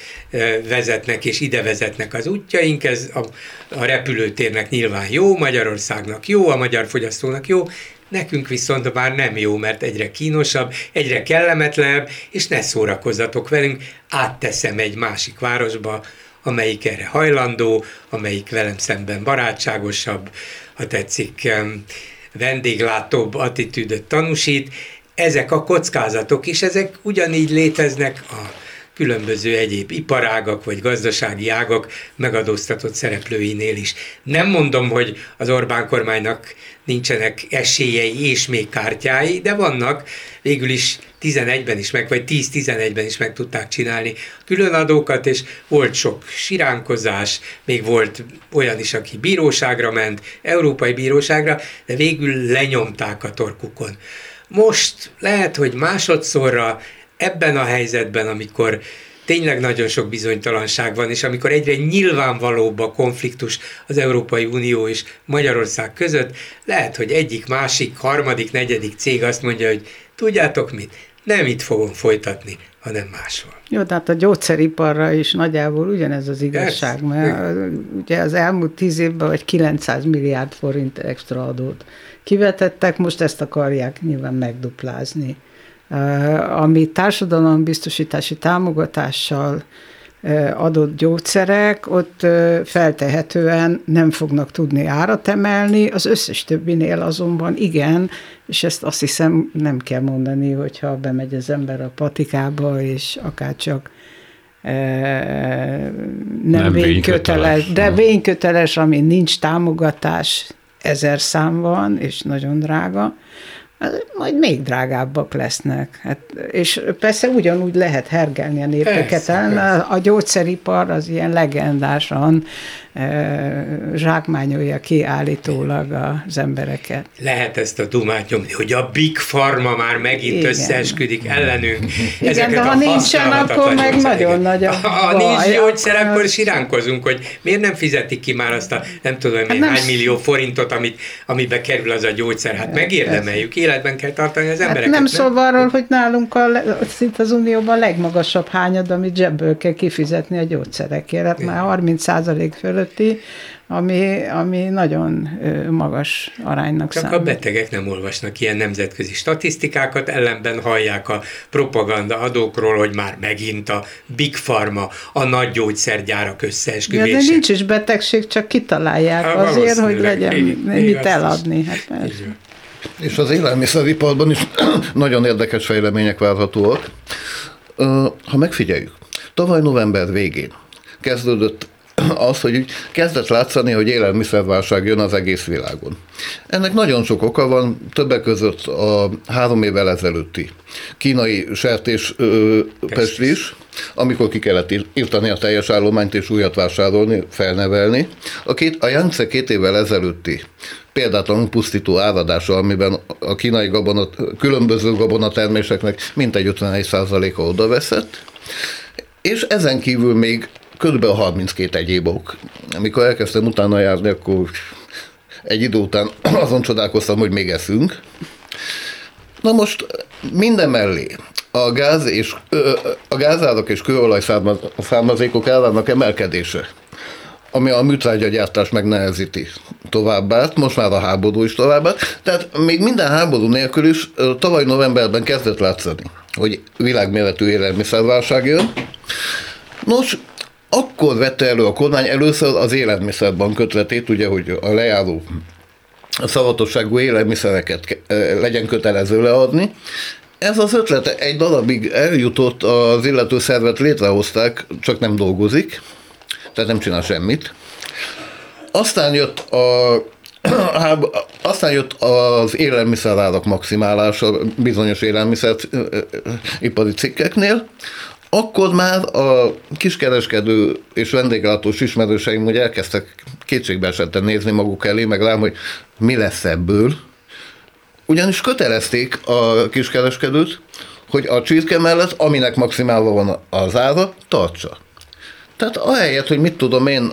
vezetnek és ide vezetnek az útjaink, ez a, a repülőtérnek nyilván jó, Magyarországnak jó, a magyar fogyasztónak jó, Nekünk viszont már nem jó, mert egyre kínosabb, egyre kellemetlenebb, és ne szórakozzatok velünk, átteszem egy másik városba, amelyik erre hajlandó, amelyik velem szemben barátságosabb, ha tetszik, vendéglátóbb attitűdöt tanúsít. Ezek a kockázatok, és ezek ugyanígy léteznek a különböző egyéb iparágak vagy gazdasági ágak megadóztatott szereplőinél is. Nem mondom, hogy az Orbán kormánynak nincsenek esélyei és még kártyái, de vannak, végül is 11-ben is meg, vagy 10-11-ben is meg tudták csinálni különadókat, és volt sok siránkozás, még volt olyan is, aki bíróságra ment, európai bíróságra, de végül lenyomták a torkukon. Most lehet, hogy másodszorra ebben a helyzetben, amikor tényleg nagyon sok bizonytalanság van, és amikor egyre nyilvánvalóbb a konfliktus az Európai Unió és Magyarország között, lehet, hogy egyik, másik, harmadik, negyedik cég azt mondja, hogy tudjátok mit, nem itt fogom folytatni, hanem máshol. Jó, tehát a gyógyszeriparra is nagyjából ugyanez az igazság, Ez, mert ugye az elmúlt tíz évben vagy 900 milliárd forint extra adót kivetettek, most ezt akarják nyilván megduplázni. Ami társadalombiztosítási támogatással adott gyógyszerek, ott feltehetően nem fognak tudni árat emelni, az összes többinél azonban igen, és ezt azt hiszem nem kell mondani, hogyha bemegy az ember a patikába, és akár csak nem, nem vényköteles, de vényköteles, ami nincs támogatás, ezer szám van, és nagyon drága, majd még drágábbak lesznek. Hát, és persze ugyanúgy lehet hergelni a népeket. a, a gyógyszeripar az ilyen legendásan zsákmányolja ki állítólag az embereket. Lehet ezt a dumát nyomni, hogy a Big Pharma már megint Igen. összeesküdik ellenünk. Igen, de ha nincsen, akkor meg nagyon nagy a Ha nincs gyógyszer, akkor, akkor siránkozunk, hogy miért nem fizetik ki már azt a nem tudom hát nem hány millió forintot, amit, amibe kerül az a gyógyszer. Hát megérdemeljük, életben kell tartani az hát embereket. Nem, nem szól arról, hogy nálunk a, szint az Unióban a legmagasabb hányad, amit zsebből kell kifizetni a gyógyszerekért. Hát már 30 fölötti, ami, ami nagyon magas aránynak Csak számít. a betegek nem olvasnak ilyen nemzetközi statisztikákat, ellenben hallják a propaganda adókról, hogy már megint a Big Pharma, a nagy gyógyszergyárak összeesküvése. Ja, de nincs is betegség, csak kitalálják ha, azért, hogy legyen mit eladni. Hát és az élelmiszeriparban is nagyon érdekes fejlemények várhatóak. Ha megfigyeljük, tavaly november végén kezdődött az, hogy kezdett látszani, hogy élelmiszerválság jön az egész világon. Ennek nagyon sok oka van, többek között a három évvel ezelőtti kínai sertés pestis, amikor ki kellett írtani a teljes állományt és újat vásárolni, felnevelni. A, két, a Yangtze két évvel ezelőtti példátlanul pusztító áradása, amiben a kínai gabonat, különböző gabonaterméseknek mintegy 51%-a odaveszett, és ezen kívül még kb. 32 egyéb ok. Amikor elkezdtem utána járni, akkor egy idő után azon csodálkoztam, hogy még eszünk. Na most minden mellé a gáz és a gázárak és kőolaj származékok árának emelkedése, ami a műtrágyagyártást megnehezíti továbbá, most már a háború is továbbá. Tehát még minden háború nélkül is tavaly novemberben kezdett látszani, hogy világméretű élelmiszerválság jön. Nos, akkor vette elő a kormány először az élelmiszerban kötvetét, ugye, hogy a lejáró szavatosságú élelmiszereket legyen kötelező leadni. Ez az ötlete egy darabig eljutott, az illető szervet létrehozták, csak nem dolgozik, tehát nem csinál semmit. Aztán jött a aztán jött az élelmiszerárak maximálása bizonyos élelmiszeripari cikkeknél, akkor már a kiskereskedő és vendéglátós ismerőseim hogy elkezdtek kétségbe esetten nézni maguk elé, meg rám, hogy mi lesz ebből. Ugyanis kötelezték a kiskereskedőt, hogy a csirke mellett, aminek maximálva van az ára, tartsa. Tehát ahelyett, hogy mit tudom én,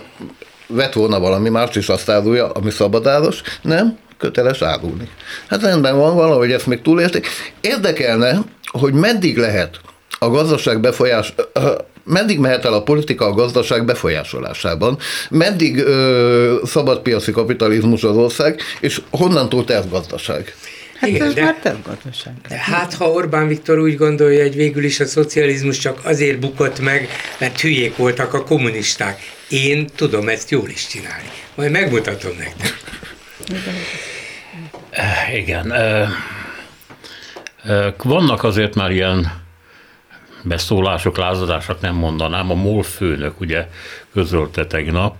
vett volna valami más is azt árulja, ami szabadáros, nem, köteles árulni. Hát rendben van, valahogy ezt még túlélték. Érdekelne, hogy meddig lehet a gazdaság befolyás, meddig mehet el a politika a gazdaság befolyásolásában, meddig ö, szabadpiaci kapitalizmus az ország, és honnantól gazdaság. Hát Igen, ez de, már gazdaság. De hát ha Orbán Viktor úgy gondolja, hogy végül is a szocializmus csak azért bukott meg, mert hülyék voltak a kommunisták. Én tudom ezt jól is csinálni. Majd megmutatom nektek. Igen. Vannak azért már ilyen beszólások, lázadások nem mondanám. A MOL főnök ugye közölte tegnap,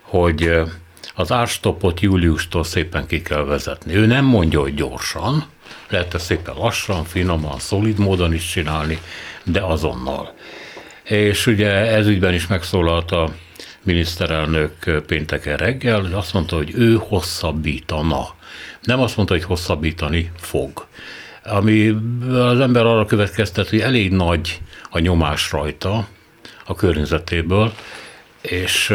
hogy az árstopot júliustól szépen ki kell vezetni. Ő nem mondja, hogy gyorsan, lehet ezt szépen lassan, finoman, szolid módon is csinálni, de azonnal. És ugye ez ügyben is megszólalt a miniszterelnök pénteken reggel, hogy azt mondta, hogy ő hosszabbítana. Nem azt mondta, hogy hosszabbítani fog. Ami az ember arra következtet, hogy elég nagy a nyomás rajta a környezetéből, és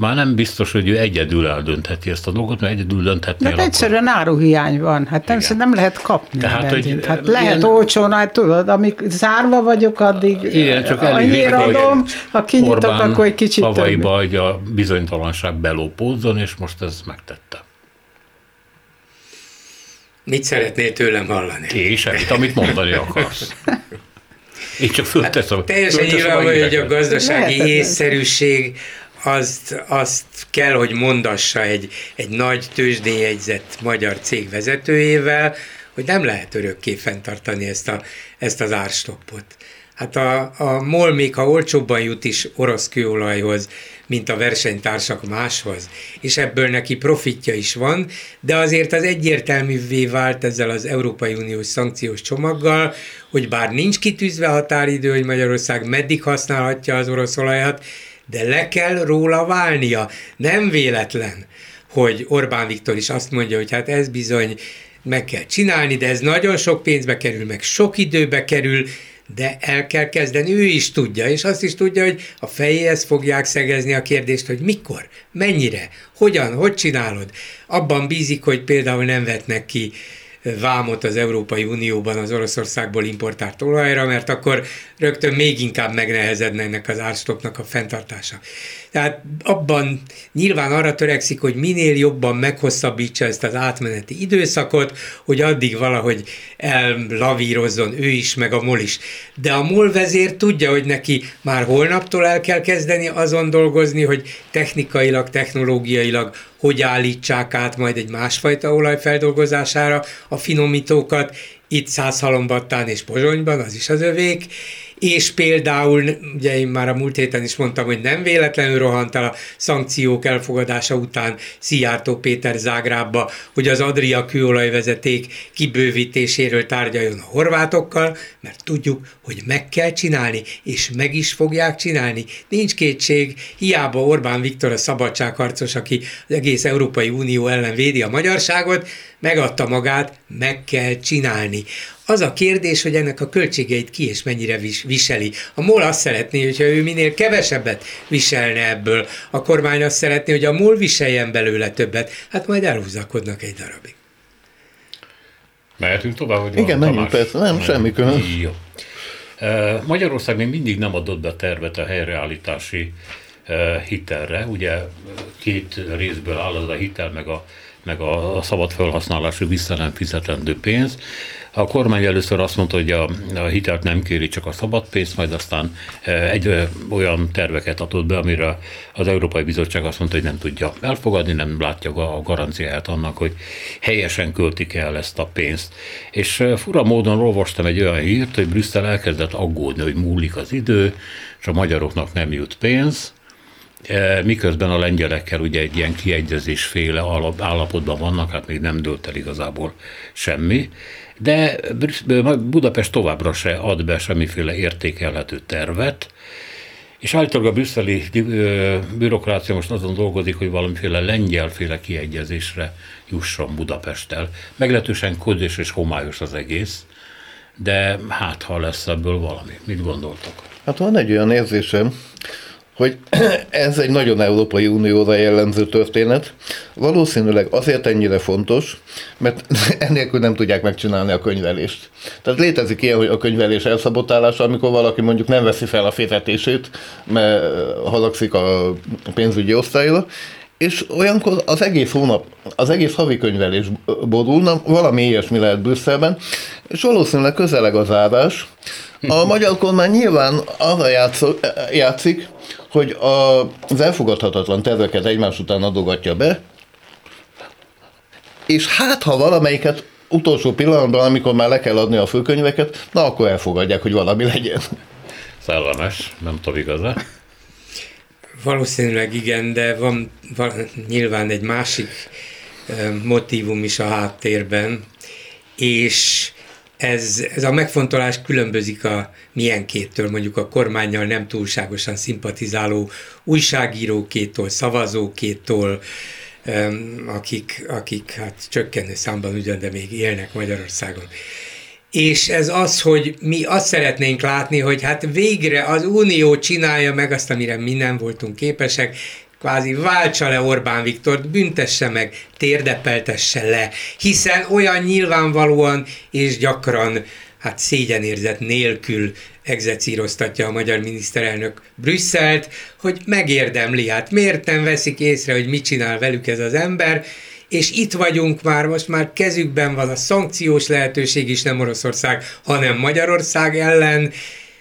már nem biztos, hogy ő egyedül eldöntheti ezt a dolgot, mert egyedül dönthetné Mert egyszerűen áruhiány van, hát nem, nem lehet kapni Tehát, hogy hát lehet ilyen... olcsón, hát tudod, amíg zárva vagyok, addig igen, csak annyira adom, ha kinyitok, akkor egy kicsit Havaiba, hogy a bizonytalanság belópózzon, és most ez megtette. Mit szeretnél tőlem hallani? Én semmit, amit mondani akarsz. Én csak fölteszem. Hát, teljesen nyilvánvaló, hogy a gazdasági észszerűség azt, azt kell, hogy mondassa egy, egy nagy tőzsdéjegyzett magyar cég vezetőjével, hogy nem lehet örökké fenntartani ezt, a, ezt az árstoppot. Hát a, a MOL még ha olcsóbban jut is orosz kőolajhoz, mint a versenytársak máshoz, és ebből neki profitja is van, de azért az egyértelművé vált ezzel az Európai Uniós szankciós csomaggal, hogy bár nincs kitűzve határidő, hogy Magyarország meddig használhatja az orosz olajat, de le kell róla válnia. Nem véletlen, hogy Orbán Viktor is azt mondja, hogy hát ez bizony meg kell csinálni, de ez nagyon sok pénzbe kerül, meg sok időbe kerül, de el kell kezdeni, ő is tudja, és azt is tudja, hogy a fejéhez fogják szegezni a kérdést, hogy mikor, mennyire, hogyan, hogy csinálod. Abban bízik, hogy például nem vetnek ki vámot az Európai Unióban az Oroszországból importált olajra, mert akkor rögtön még inkább megnehezedne ennek az árstopnak a fenntartása. Tehát abban nyilván arra törekszik, hogy minél jobban meghosszabbítsa ezt az átmeneti időszakot, hogy addig valahogy ellavírozzon ő is, meg a MOL is. De a MOL vezér tudja, hogy neki már holnaptól el kell kezdeni azon dolgozni, hogy technikailag, technológiailag hogy állítsák át majd egy másfajta olaj feldolgozására a finomítókat, itt Százhalombattán és Pozsonyban, az is az övék, és például, ugye én már a múlt héten is mondtam, hogy nem véletlenül rohant el a szankciók elfogadása után Szijjártó Péter Zágrábba, hogy az Adria kőolajvezeték kibővítéséről tárgyaljon a horvátokkal, mert tudjuk, hogy meg kell csinálni, és meg is fogják csinálni. Nincs kétség, hiába Orbán Viktor a szabadságharcos, aki az egész Európai Unió ellen védi a magyarságot, megadta magát, meg kell csinálni. Az a kérdés, hogy ennek a költségeit ki és mennyire vis- viseli. A MOL azt szeretné, hogyha ő minél kevesebbet viselne ebből. A kormány azt szeretné, hogy a MOL viseljen belőle többet. Hát majd elhúzakodnak egy darabig. Mehetünk tovább, hogy Igen, menjünk persze, nem, semmi külön. Jó. Magyarország még mindig nem adott be tervet a helyreállítási hitelre. Ugye két részből áll az a hitel, meg a, meg a szabad felhasználású vissza nem fizetendő pénz. A kormány először azt mondta, hogy a, a hitelt nem kéri, csak a szabad pénzt, majd aztán e, egy olyan terveket adott be, amire az Európai Bizottság azt mondta, hogy nem tudja elfogadni, nem látja a garanciáját annak, hogy helyesen költik el ezt a pénzt. És e, fura módon olvastam egy olyan hírt, hogy Brüsszel elkezdett aggódni, hogy múlik az idő, és a magyaroknak nem jut pénz, e, miközben a lengyelekkel ugye egy ilyen kiegyezésféle állapotban vannak, hát még nem dőlt el igazából semmi, de Budapest továbbra se ad be semmiféle értékelhető tervet, és állítólag a brüsszeli bürokrácia most azon dolgozik, hogy valamiféle lengyelféle kiegyezésre jusson Budapesttel. Meglehetősen kodés és homályos az egész, de hát ha lesz ebből valami. Mit gondoltok? Hát van egy olyan érzésem, hogy ez egy nagyon Európai Unióra jellemző történet. Valószínűleg azért ennyire fontos, mert ennélkül nem tudják megcsinálni a könyvelést. Tehát létezik ilyen, hogy a könyvelés elszabotálása, amikor valaki mondjuk nem veszi fel a fizetését, mert halagszik a pénzügyi osztályra, és olyankor az egész hónap, az egész havi könyvelés borulna, valami ilyesmi lehet Brüsszelben, és valószínűleg közeleg az árás. A magyar kormány nyilván arra játszik, hogy a, az elfogadhatatlan terveket egymás után adogatja be, és hát ha valamelyiket utolsó pillanatban, amikor már le kell adni a főkönyveket, na akkor elfogadják, hogy valami legyen. Szellemes, nem tudom igaz Valószínűleg igen, de van, van nyilván egy másik motivum is a háttérben, és ez, ez a megfontolás különbözik a milyenkétől, mondjuk a kormányjal nem túlságosan szimpatizáló újságírókétól, szavazókétól, akik, akik hát csökkenő számban ugyan, de még élnek Magyarországon. És ez az, hogy mi azt szeretnénk látni, hogy hát végre az Unió csinálja meg azt, amire mi nem voltunk képesek, kvázi váltsa le Orbán Viktort, büntesse meg, térdepeltesse le, hiszen olyan nyilvánvalóan és gyakran hát szégyenérzet nélkül egzecíroztatja a magyar miniszterelnök Brüsszelt, hogy megérdemli, hát miért nem veszik észre, hogy mit csinál velük ez az ember, és itt vagyunk már, most már kezükben van a szankciós lehetőség is, nem Oroszország, hanem Magyarország ellen,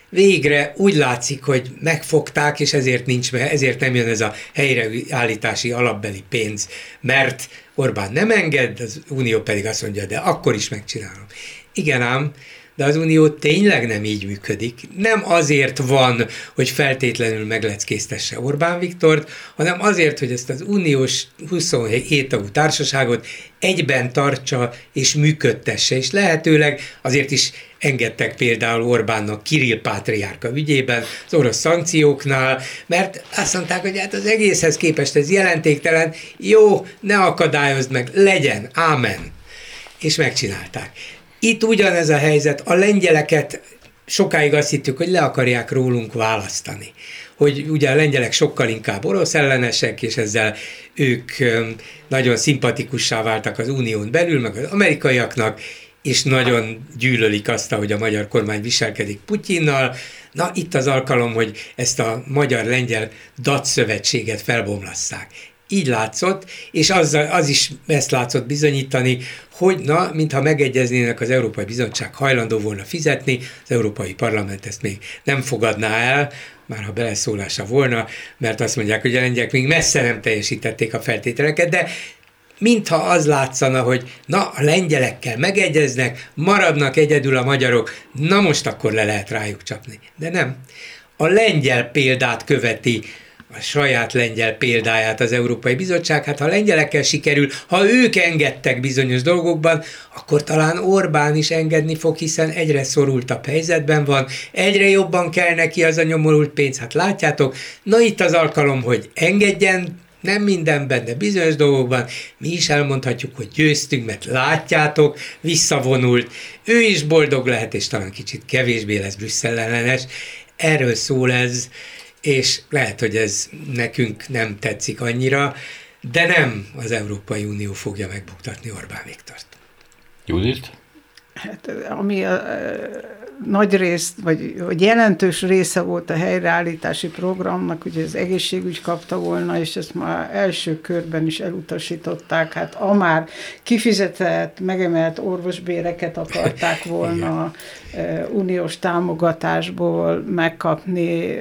végre úgy látszik, hogy megfogták, és ezért nincs, ezért nem jön ez a helyreállítási alapbeli pénz, mert Orbán nem enged, az Unió pedig azt mondja, de akkor is megcsinálom. Igen ám, de az Unió tényleg nem így működik. Nem azért van, hogy feltétlenül megleckésztesse Orbán Viktort, hanem azért, hogy ezt az uniós 27 tagú társaságot egyben tartsa és működtesse, és lehetőleg azért is engedtek például Orbánnak Kirill Pátriárka ügyében, az orosz szankcióknál, mert azt mondták, hogy hát az egészhez képest ez jelentéktelen, jó, ne akadályozd meg, legyen, ámen. És megcsinálták. Itt ugyanez a helyzet, a lengyeleket sokáig azt hittük, hogy le akarják rólunk választani. Hogy ugye a lengyelek sokkal inkább orosz ellenesek, és ezzel ők nagyon szimpatikussá váltak az unión belül, meg az amerikaiaknak, és nagyon gyűlölik azt, hogy a magyar kormány viselkedik Putyinnal. Na, itt az alkalom, hogy ezt a magyar-lengyel DAT szövetséget felbomlasszák. Így látszott, és az, az is ezt látszott bizonyítani, hogy na, mintha megegyeznének az Európai Bizottság hajlandó volna fizetni, az Európai Parlament ezt még nem fogadná el, már ha beleszólása volna, mert azt mondják, hogy a lengyek még messze nem teljesítették a feltételeket, de mintha az látszana, hogy na, a lengyelekkel megegyeznek, maradnak egyedül a magyarok, na most akkor le lehet rájuk csapni. De nem. A lengyel példát követi a saját lengyel példáját az Európai Bizottság. Hát ha lengyelekkel sikerül, ha ők engedtek bizonyos dolgokban, akkor talán Orbán is engedni fog, hiszen egyre szorultabb helyzetben van, egyre jobban kell neki az a nyomorult pénz. Hát látjátok, na itt az alkalom, hogy engedjen, nem mindenben, de bizonyos dolgokban mi is elmondhatjuk, hogy győztünk, mert látjátok, visszavonult, ő is boldog lehet, és talán kicsit kevésbé lesz Brüsszel ellenes. Erről szól ez, és lehet, hogy ez nekünk nem tetszik annyira, de nem az Európai Unió fogja megbuktatni Orbán Viktort. Judit? Hát, ami a, a, nagy részt, vagy hogy jelentős része volt a helyreállítási programnak, ugye az egészségügy kapta volna, és ezt már első körben is elutasították, hát a már kifizetett, megemelt orvosbéreket akarták volna uniós támogatásból megkapni,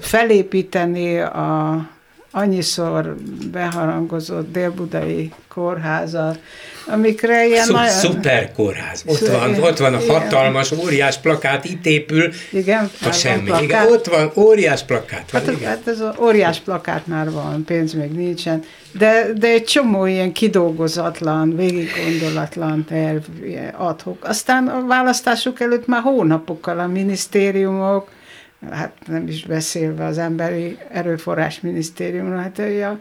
felépíteni a annyiszor beharangozott délbudai kórházat, amikre ilyen Szup, nagyon... Szuper kórház. Ott van, ott van a hatalmas, óriás plakát, itt épül. Igen, a semmi. Plakát. Igen, ott van, óriás plakát. Van, hát, igen. hát ez az óriás plakát már van, pénz még nincsen. De, de egy csomó ilyen kidolgozatlan, végiggondolatlan terv, adhok. Aztán a választások előtt már hónapokkal a minisztériumok, hát nem is beszélve az emberi erőforrás minisztériumra, hát a,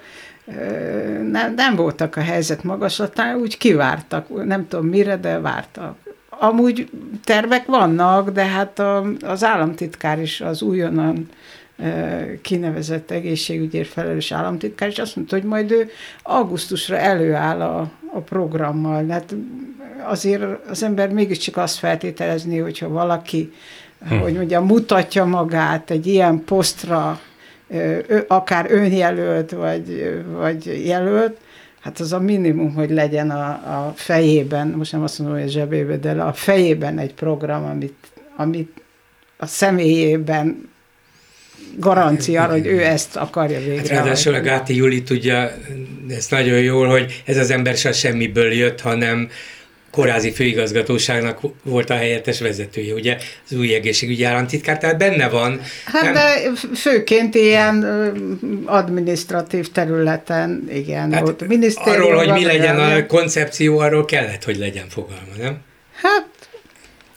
nem, nem voltak a helyzet magaslatán, úgy kivártak, nem tudom mire, de vártak. Amúgy tervek vannak, de hát a, az államtitkár is az újonnan kinevezett egészségügyért felelős államtitkár, és azt mondta, hogy majd ő augusztusra előáll a, a programmal. Hát azért az ember mégiscsak azt feltételezni, hogyha valaki hm. hogy mondja, mutatja magát egy ilyen posztra, akár önjelölt, vagy, vagy jelölt, hát az a minimum, hogy legyen a, a fejében, most nem azt mondom, hogy a zsebében, de a fejében egy program, amit, amit a személyében garancia hogy ő ezt akarja végre. Hát ráadásul a Gáti Juli tudja ezt nagyon jól, hogy ez az ember se semmiből jött, hanem korázi főigazgatóságnak volt a helyettes vezetője, ugye az új egészségügyi államtitkár, tehát benne van. Hát nem? de főként ilyen administratív területen, igen, hát volt Arról, hogy mi legyen a koncepció, arról kellett, hogy legyen fogalma, nem? Hát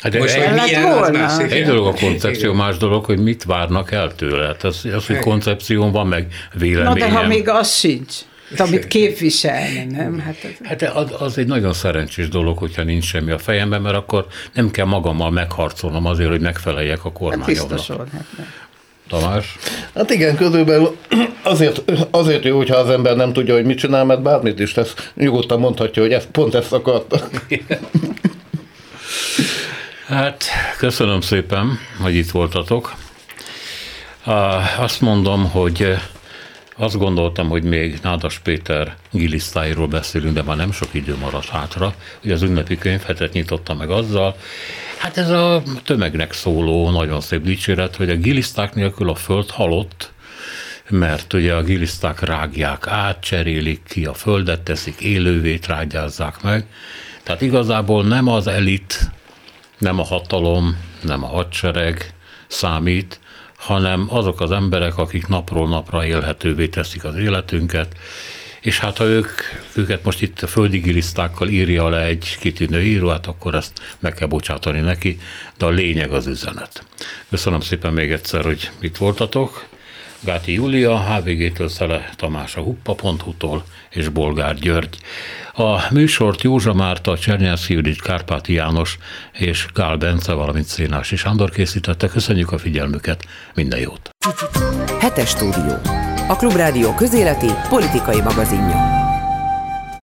Hát Most, egy, milyen, az másik. Egy dolog a koncepció, más dolog, hogy mit várnak el tőle. Hát az, az hogy koncepción van, meg véleményem. Na de ha még az sincs amit képviselni, nem? Hát, ez... hát az, az egy nagyon szerencsés dolog, hogyha nincs semmi a fejemben, mert akkor nem kell magammal megharcolnom azért, hogy megfeleljek a kormányomnak. Hát Tamás? Hát igen, körülbelül azért, azért jó, hogyha az ember nem tudja, hogy mit csinál, mert bármit is tesz, nyugodtan mondhatja, hogy ezt, pont ezt akarta. Hát, köszönöm szépen, hogy itt voltatok. Azt mondom, hogy azt gondoltam, hogy még Nádas Péter gilisztáiról beszélünk, de már nem sok idő maradt hátra, hogy az ünnepi könyvhetet nyitotta meg azzal. Hát ez a tömegnek szóló nagyon szép dicséret, hogy a giliszták nélkül a föld halott, mert ugye a giliszták rágják át, cserélik ki a földet, teszik élővé, trágyázzák meg. Tehát igazából nem az elit, nem a hatalom, nem a hadsereg számít, hanem azok az emberek, akik napról napra élhetővé teszik az életünket, és hát ha ők, őket most itt a földi gilisztákkal írja le egy kitűnő író, hát akkor ezt meg kell bocsátani neki, de a lényeg az üzenet. Köszönöm szépen még egyszer, hogy itt voltatok. Gáti Júlia, HVG-től Szele Tamás a huppa.hu-tól és Bolgár György. A műsort Józsa Márta, Csernyászki Judit, Kárpáti János és Gál Bence, valamint Szénási Sándor készítette. Köszönjük a figyelmüket, minden jót! Hetes stúdió. A Klubrádió közéleti politikai magazinja.